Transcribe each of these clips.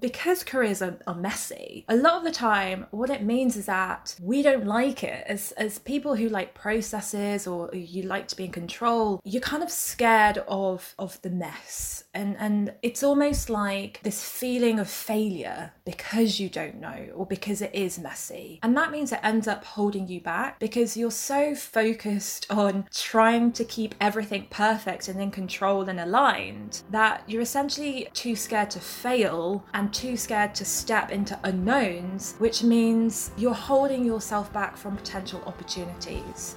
because careers are, are messy, a lot of the time, what it means is that we don't like it. As, as people who like processes or you like to be in control, you're kind of scared of, of the mess. And, and it's almost like this feeling of failure because you don't know or because it is messy. And that means it ends up holding you back because you're so focused on trying to keep everything perfect and in control and aligned that you're essentially too scared to fail and too scared to step into unknowns, which means you're holding yourself back from potential opportunities.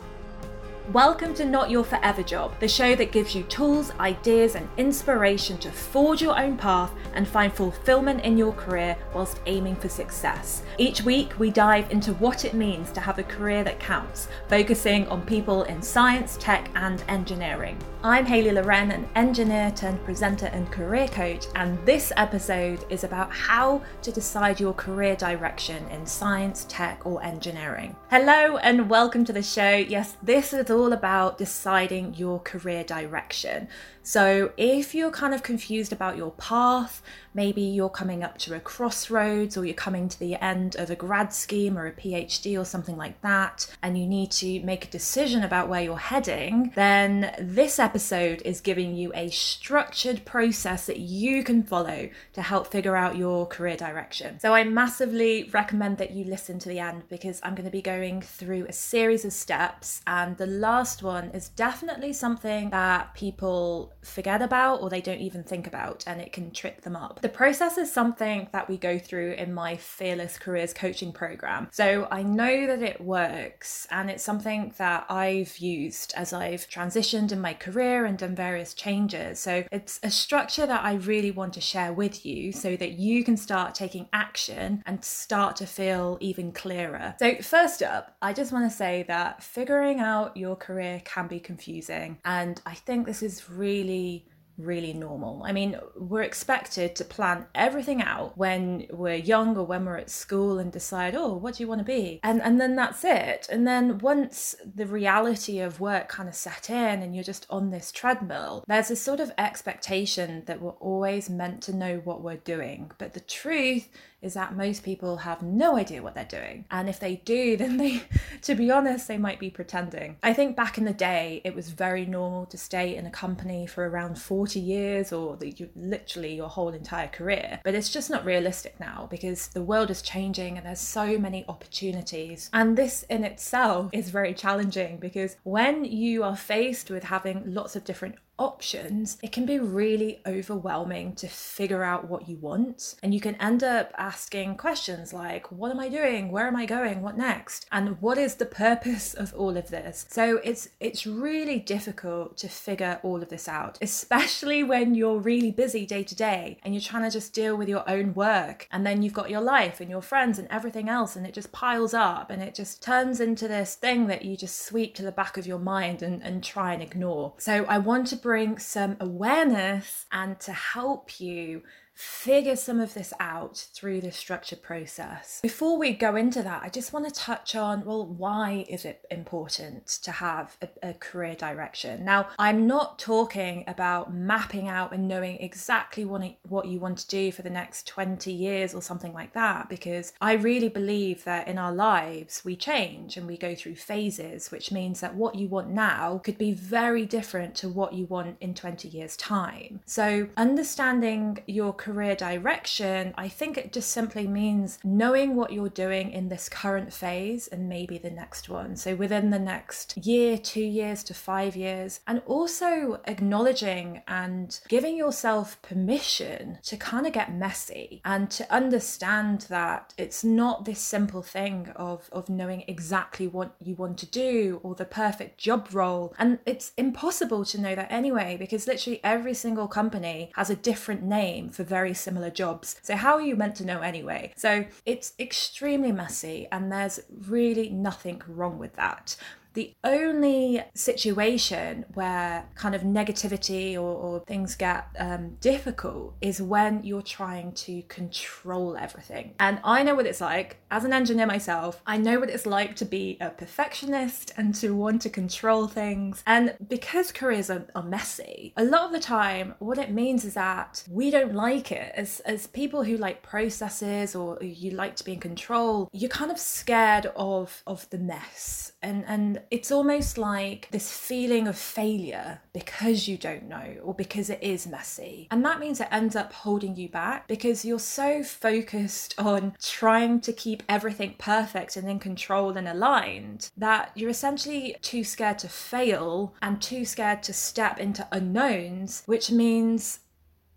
Welcome to Not Your Forever Job, the show that gives you tools, ideas, and inspiration to forge your own path and find fulfillment in your career whilst aiming for success. Each week, we dive into what it means to have a career that counts, focusing on people in science, tech, and engineering. I'm Hayley Loren, an engineer turned presenter and career coach, and this episode is about how to decide your career direction in science, tech, or engineering. Hello, and welcome to the show. Yes, this is all about deciding your career direction. So, if you're kind of confused about your path, maybe you're coming up to a crossroads or you're coming to the end of a grad scheme or a PhD or something like that, and you need to make a decision about where you're heading, then this episode is giving you a structured process that you can follow to help figure out your career direction. So, I massively recommend that you listen to the end because I'm going to be going through a series of steps, and the last one is definitely something that people forget about or they don't even think about, and it can trip them up. The process is something that we go through in my Fearless Careers coaching program. So I know that it works, and it's something that I've used as I've transitioned in my career and done various changes. So it's a structure that I really want to share with you so that you can start taking action and start to feel even clearer. So, first up, I just want to say that figuring out your career can be confusing, and I think this is really really normal. I mean, we're expected to plan everything out when we're young or when we're at school and decide, oh, what do you want to be? And and then that's it. And then once the reality of work kind of set in and you're just on this treadmill, there's a sort of expectation that we're always meant to know what we're doing. But the truth is that most people have no idea what they're doing. And if they do, then they, to be honest, they might be pretending. I think back in the day, it was very normal to stay in a company for around 40 years or the, literally your whole entire career. But it's just not realistic now because the world is changing and there's so many opportunities. And this in itself is very challenging because when you are faced with having lots of different options, it can be really overwhelming to figure out what you want. And you can end up asking questions like, What am I doing? Where am I going? What next? And what is the purpose of all of this? So it's it's really difficult to figure all of this out, especially when you're really busy day to day and you're trying to just deal with your own work. And then you've got your life and your friends and everything else, and it just piles up and it just turns into this thing that you just sweep to the back of your mind and, and try and ignore. So I want to bring some awareness and to help you figure some of this out through the structured process. Before we go into that, I just want to touch on well, why is it important to have a, a, career direction? Now, I'm not talking about mapping out and knowing exactly what, what you want to do for the next 20 years or something like that, because I really believe that in our lives we change and we go through phases, which means that what you want now could be very different to what you want in 20 years' time. So, understanding your career career direction, I think it just simply means knowing what you're doing in this current phase and maybe the next one. So within the next year, two years to five years, and also acknowledging and giving yourself permission to kind of get messy and to understand that it's not this simple thing of, of knowing exactly what you want to do or the perfect job role. And it's impossible to know that anyway, because literally every single company has a different name for very similar jobs. So, how are you meant to know anyway? So, it's extremely messy, and there's really nothing wrong with that. The only situation where kind of negativity or, or things get um, difficult is when you're trying to control everything. And I know what it's like as an engineer myself. I know what it's like to be a perfectionist and to want to control things. And because careers are, are messy, a lot of the time, what it means is that we don't like it as as people who like processes or you like to be in control. You're kind of scared of of the mess and and it's almost like this feeling of failure because you don't know or because it is messy. And that means it ends up holding you back because you're so focused on trying to keep everything perfect and in control and aligned that you're essentially too scared to fail and too scared to step into unknowns which means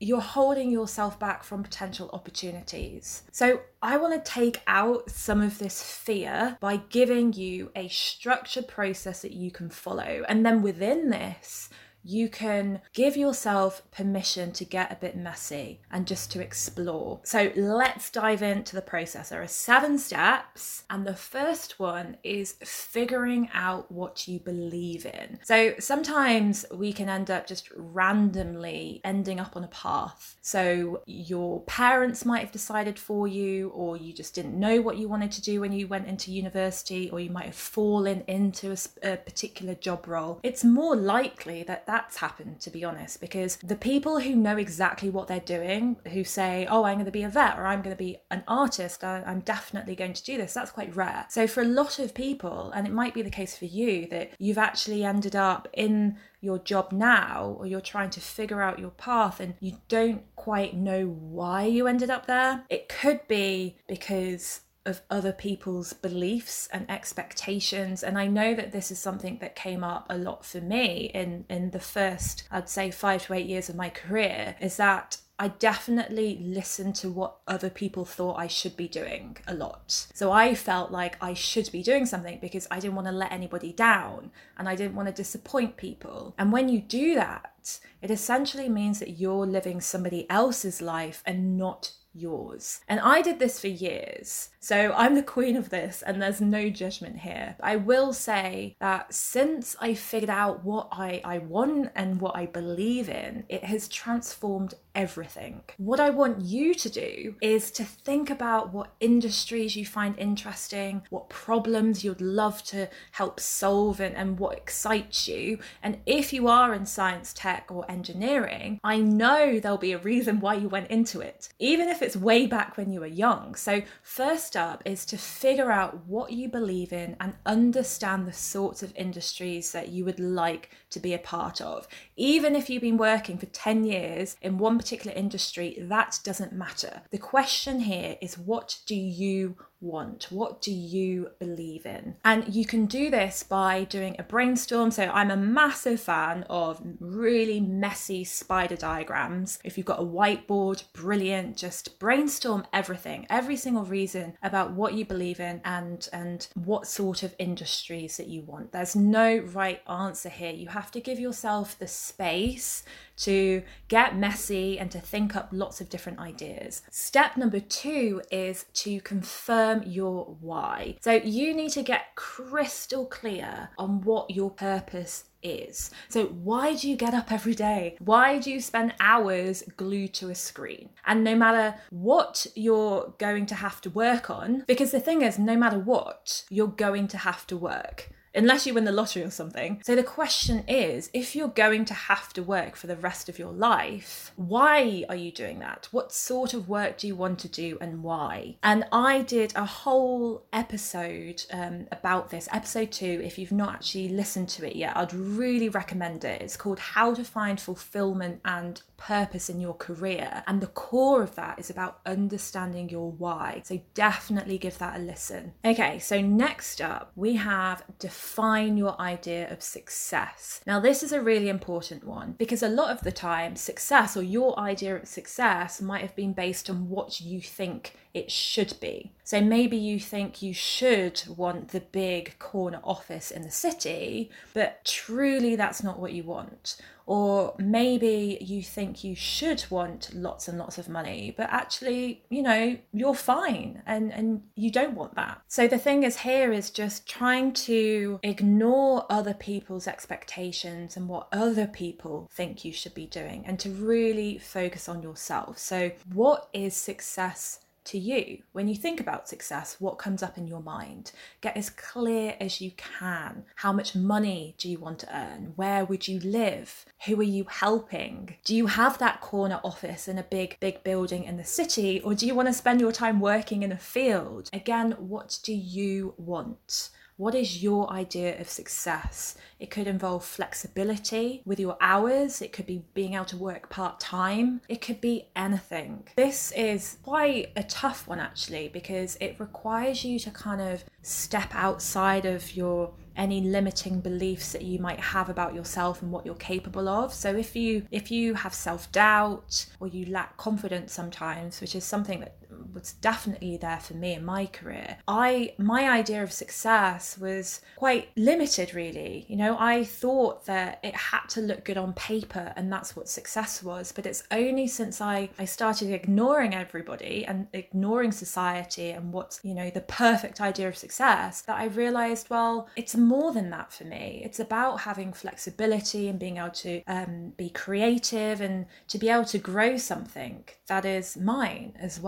you're holding yourself back from potential opportunities. So, I want to take out some of this fear by giving you a structured process that you can follow. And then within this, you can give yourself permission to get a bit messy and just to explore. So let's dive into the process. There are seven steps, and the first one is figuring out what you believe in. So sometimes we can end up just randomly ending up on a path. So your parents might have decided for you, or you just didn't know what you wanted to do when you went into university, or you might have fallen into a, a particular job role. It's more likely that that's happened, to be honest, because the people who know exactly what they're doing, who say, oh, I'm going to be a vet or I'm going to be an artist, I, I'm definitely going to do this, that's quite rare. So, for a lot of people, and it might be the case for you, that you've actually ended up in your job now or you're trying to figure out your path and you don't quite know why you ended up there, it could be because of other people's beliefs and expectations and i know that this is something that came up a lot for me in in the first i'd say 5 to 8 years of my career is that I definitely listened to what other people thought I should be doing a lot. So I felt like I should be doing something because I didn't want to let anybody down and I didn't want to disappoint people. And when you do that, it essentially means that you're living somebody else's life and not yours. And I did this for years. So I'm the queen of this, and there's no judgment here. I will say that since I figured out what I, I want and what I believe in, it has transformed everything. What I want you to do is to think about what industries you find interesting, what problems you'd love to help solve, and, and what excites you. And if you are in science, tech, or engineering, I know there'll be a reason why you went into it, even if it's way back when you were young. So, first up is to figure out what you believe in and understand the sorts of industries that you would like to be a part of. Even if you've been working for 10 years in one particular industry, that doesn't matter. The question here is what do you want? What do you believe in? And you can do this by doing a brainstorm. So I'm a massive fan of really messy spider diagrams. If you've got a whiteboard, brilliant. Just brainstorm everything, every single reason about what you believe in and and what sort of industries that you want. There's no right answer here. You have to give yourself the space to get messy and to think up lots of different ideas. Step number two is to confirm your why. So you need to get crystal clear on what your purpose is. So, why do you get up every day? Why do you spend hours glued to a screen? And no matter what you're going to have to work on, because the thing is, no matter what, you're going to have to work unless you win the lottery or something. So the question is if you're going to have to work for the rest of your life, why are you doing that? What sort of work do you want to do and why? And I did a whole episode um, about this, episode two. If you've not actually listened to it yet, I'd really recommend it. It's called How to Find Fulfillment and Purpose in Your Career. And the core of that is about understanding your why. So definitely give that a listen. Okay, so next up, we have define your idea of success. Now, this is a really important one because a lot of the time, success or your idea of success might have been based on what you think it should be. So maybe you think you should want the big corner office in the city, but truly that's not what you want. Or maybe you think you should want lots and lots of money, but actually, you know, you're fine and, and you don't want that. So the thing is here is just trying to ignore other people's expectations and what other people think you should be doing and to really focus on yourself. So, what is success to you. When you think about success, what comes up in your mind? Get as clear as you can. How much money do you want to earn? Where would you live? Who are you helping? Do you have that corner office in a big, big building in the city, or do you want to spend your time working in a field? Again, what do you want? What is your idea of success? It could involve flexibility with your hours, it could be being able to work part time, it could be anything. This is quite a tough one actually because it requires you to kind of step outside of your any limiting beliefs that you might have about yourself and what you're capable of so if you if you have self-doubt or you lack confidence sometimes which is something that was definitely there for me in my career. I my idea of success was quite limited really. You know i thought that it had to look good on paper and that's what success was but it's only since i i started ignoring everybody and ignoring society and what's you know the perfect idea of success that i realized well it's more than that for me. It's about having flexibility and being able to um, be creative and to be able to grow something that is mine as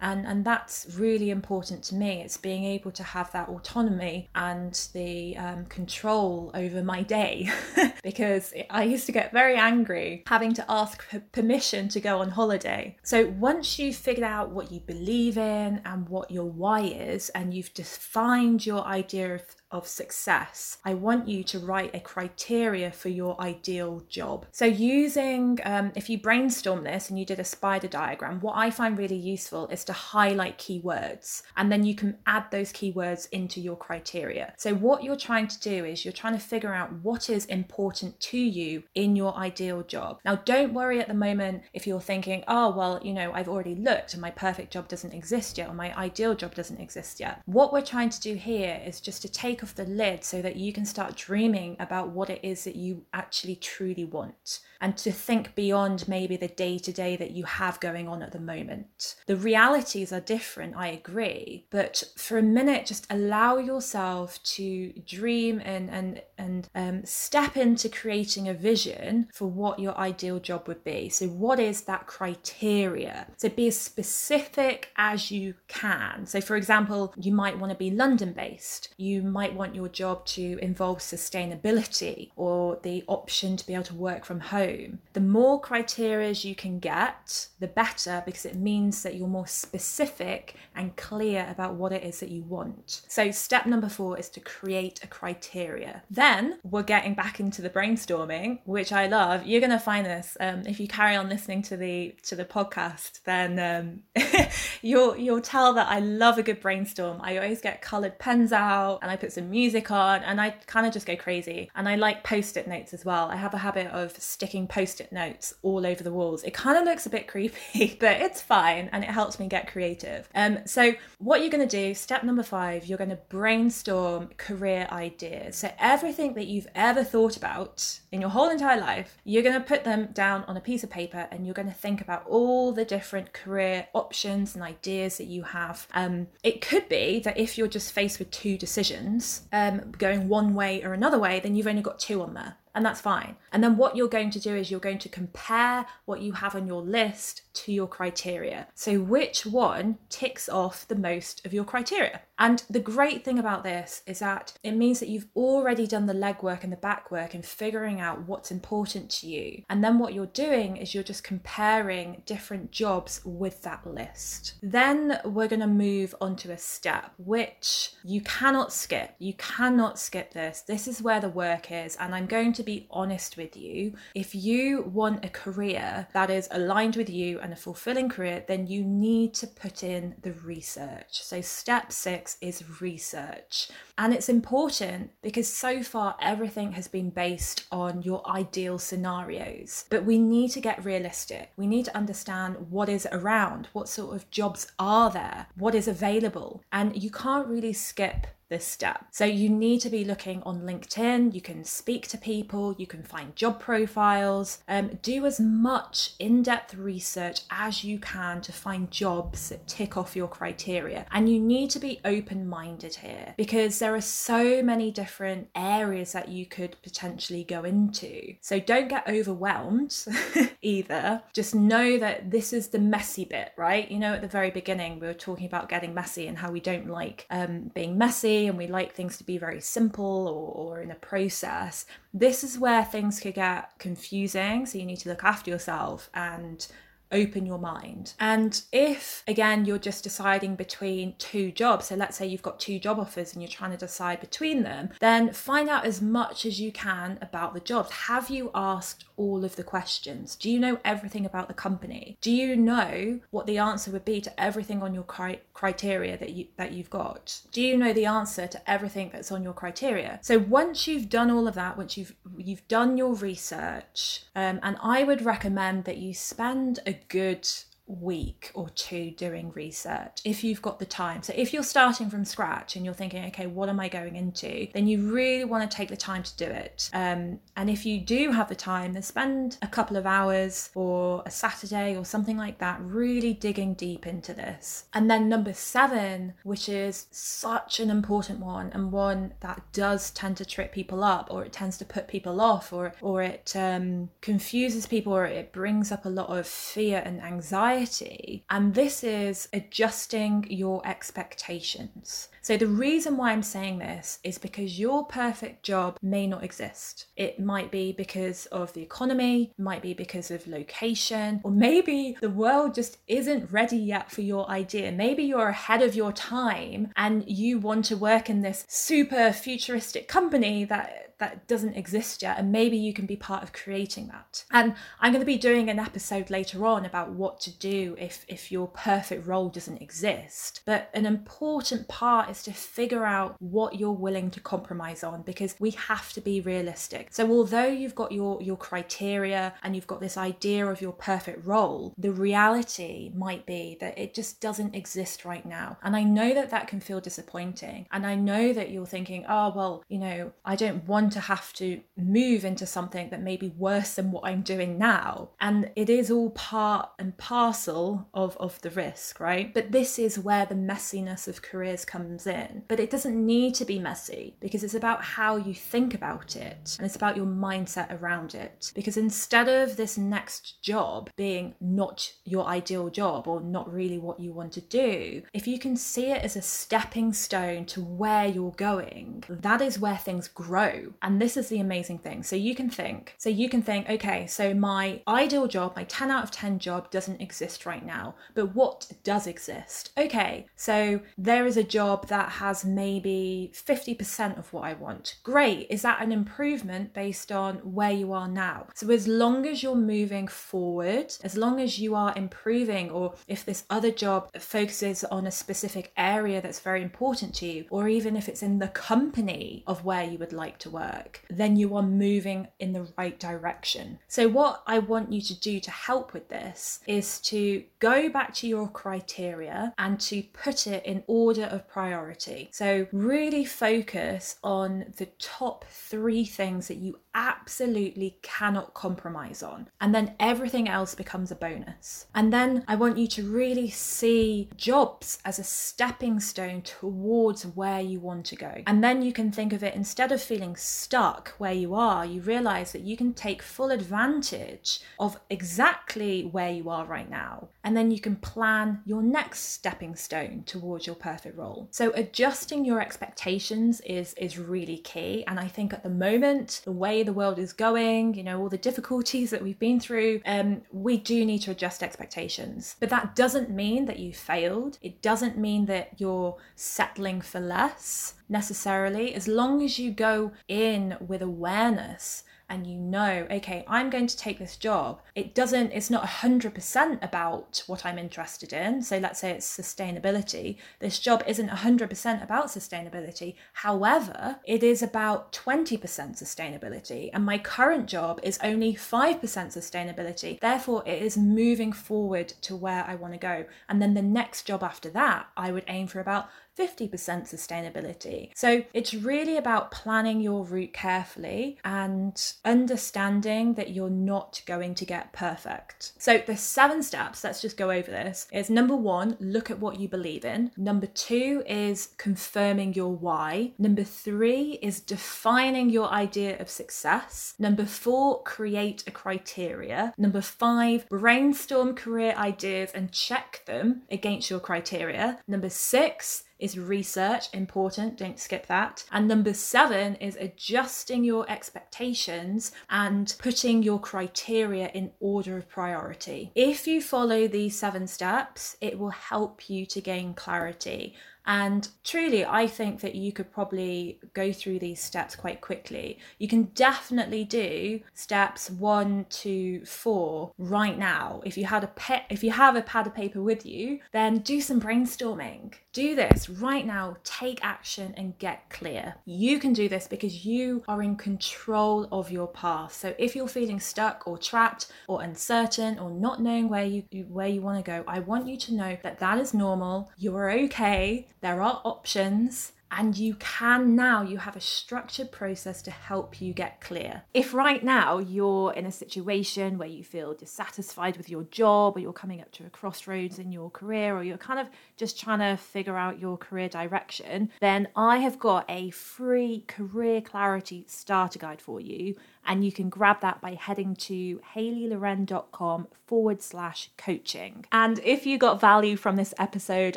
And, and that's really important to me. It's being able to have that autonomy and the um, control over my day because I used to get very angry having to ask permission to go on holiday. So once you've figured out what you believe in and what your why is, and you've defined your idea of of success, I want you to write a criteria for your ideal job. So, using, um, if you brainstorm this and you did a spider diagram, what I find really useful is to highlight keywords and then you can add those keywords into your criteria. So, what you're trying to do is you're trying to figure out what is important to you in your ideal job. Now, don't worry at the moment if you're thinking, oh, well, you know, I've already looked and my perfect job doesn't exist yet or my ideal job doesn't exist yet. What we're trying to do here is just to take off the lid so that you can start dreaming about what it is that you actually truly want and to think beyond maybe the day to day that you have going on at the moment. The realities are different, I agree, but for a minute, just allow yourself to dream and and and um, step into creating a vision for what your ideal job would be. So, what is that criteria? So, be as specific as you can. So, for example, you might want to be London based. You might want your job to involve sustainability or the option to be able to work from home home. The more criteria you can get, the better because it means that you're more specific and clear about what it is that you want. So, step number four is to create a criteria. Then we're getting back into the brainstorming, which I love. You're going to find this um, if you carry on listening to the to the podcast. Then um, you'll you'll tell that I love a good brainstorm. I always get coloured pens out and I put some music on and I kind of just go crazy. And I like post-it notes as well. I have a habit of sticking sticking post it notes all over the walls. It kind of looks a bit creepy, but it's fine and it helps me get creative. Um, so, what you're going to do, step number five, you're going to brainstorm career ideas. So, everything that you've ever thought about in your whole entire life, you're going to put them down on a piece of paper and you're going to think about all the different career options and ideas that you have. Um, it could be that if you're just faced with two decisions, um, going one way or another way, then you've only got two on there and that's fine. And then what you're going to do is you're going to compare what you have on your list to your criteria. So, which one ticks off the most of your criteria? And the great thing about this is that it means that you've already done the legwork and the backwork in figuring out what's important to you. And then what you're doing is you're just comparing different jobs with that list. Then we're going to move on to a step which you cannot skip. You cannot skip this. This is where the work is. And I'm going to be honest with you. If you want a career that is aligned with you and a fulfilling career, then you need to put in the research. So, step six is research. And it's important because so far everything has been based on your ideal scenarios. But we need to get realistic. We need to understand what is around, what sort of jobs are there, what is available. And you can't really skip this step. So you need to be looking on LinkedIn, you can speak to people, you can find job profiles, um, do as much in depth research as you can to find jobs that tick off your criteria. And you need to be open minded here because there are so many different areas that you could potentially go into. So don't get overwhelmed either. Just know that this is the messy bit, right? You know, at the very beginning, we were talking about getting messy and how we don't like um, being messy and we like things to be very simple or, or in a process. This is where things could get confusing. So you need to look after yourself and open your mind. And if, again, you're just deciding between two jobs, so let's say you've got two job offers and you're trying to decide between them, then find out as much as you can about the jobs. Have you asked all of the questions? Do you know everything about the company? Do you know what the answer would be to everything on your cri- criteria that you that you've got? Do you know the answer to everything that's on your criteria? So once you've done all of that, once you've you've done your research, um, and I would recommend that you spend a good week or two doing research if you've got the time. So if you're starting from scratch and you're thinking, okay, what am I going into? Then you really want to take the time to do it. Um, and if you do have the time, then spend a couple of hours or a Saturday or something like that, really digging deep into this. And then number seven, which is such an important one and one that does tend to trip people up or it tends to put people off or or it um, confuses people or it brings up a lot of fear and anxiety anxiety. And this is adjusting your expectations. So, the reason why I'm saying this is because your perfect job may not exist. It might be because of the economy, might be because of location, or maybe the world just isn't ready yet for your idea. Maybe you're ahead of your time and you want to work in this super futuristic company that that doesn't exist yet and maybe you can be part of creating that. And i'm going to be doing an episode later on about what to do if if your perfect role doesn't exist. But an important part is to figure out what you're willing to compromise on because we have to be realistic. So although you've got your your criteria and you've got this idea of your perfect role the reality might be that it just doesn't exist right now. And i know that that can feel disappointing and i know that you're thinking oh well you know i don't want to have to move into something that may be worse than what I'm doing now. And it is all part and parcel of, of the risk, right? But this is where the messiness of careers comes in. But it doesn't need to be messy because it's about how you think about it and it's about your mindset around it. Because instead of this next job being not your ideal job or not really what you want to do, if you can see it as a stepping stone to where you're going, that is where things grow. And this is the amazing thing. So you can think, so you can think, okay, so my ideal job, my 10 out of 10 job doesn't exist right now, but what does exist? Okay, so there is a job that has maybe 50% of what I want. Great. Is that an improvement based on where you are now? So as long as you're moving forward, as long as you are improving, or if this other job focuses on a specific area that's very important to you, or even if it's in the company of where you would like to work work, then you are moving in the right direction. So, what I want you to do to help with this is to go back to your criteria and to put it in order of priority. So, really focus on the top three things that you absolutely cannot compromise on. And then everything else becomes a bonus. And then I want you to really see jobs as a stepping stone towards where you want to go. And then you can think of it instead of feeling stuck where you are, you realize that you can take full advantage of exactly where you are right now. And then you can plan your next stepping stone towards your perfect role. So adjusting your expectations is is really key. And I think at the moment, the way the world is going, you know, all the difficulties that we've been through, um, we do need to adjust expectations. But that doesn't mean that you failed. It doesn't mean that you're settling for less necessarily. As long as you go in with awareness and you know, okay, I'm going to take this job, it doesn't, it's not 100% about what I'm interested in. So let's say it's sustainability. This job isn't 100% about sustainability. However, it is about 20% sustainability. And my current job is only 5% sustainability. Therefore, it is moving forward to where I want to go. And then the next job after that, I would aim for about 50% sustainability. So it's really about planning your route carefully and understanding that you're not going to get perfect. So the seven steps, let's just go over this, is number one, look at what you believe in. Number two is confirming your why. Number three is defining your idea of success. Number four, create a criteria. Number five, brainstorm career ideas and check them against your criteria. Number six, is research important? Don't skip that. And number 7 is adjusting your expectations and putting your criteria in order of priority. If you follow these 7 steps it will help you to gain clarity and truly, I think that you could probably go through these steps quite quickly. You can definitely do steps one to four right now. If you had a pet, if you have a pad of paper with you, then do some brainstorming. Do this right now. Take action and get clear. You can do this because you are in control of your path. So if you're feeling stuck or trapped or uncertain or not knowing where you where you want to go, I want you to know that that is normal. You're okay there are options and you can now you have a structured process to help you get clear. If right now you're in a situation where you feel dissatisfied with your job or you're coming up to a crossroads in your career or you're kind of just trying to figure out your career direction then i have got a free career clarity starter guide for you and you can grab that by heading to hayleyloren.com forward slash coaching. And if you got value from this episode,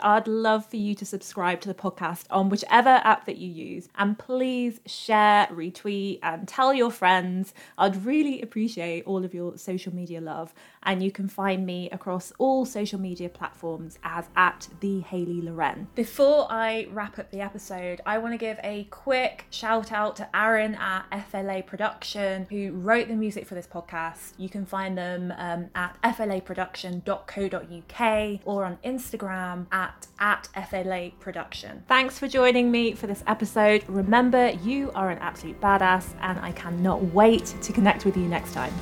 I'd love for you to subscribe to the podcast on whichever app that you use. And please share, retweet, and tell your friends. I'd really appreciate all of your social media love. And you can find me across all social media platforms as at the Hayley Loren. Before I wrap up the episode, I want to give a quick shout out to Aaron at FLA Who wrote the music for this podcast. You can find them um, at flaproduction.co.uk or on Instagram at, at FLA Production. Thanks for joining me for this episode. Remember, you are an absolute badass, and I cannot wait to connect with you next time.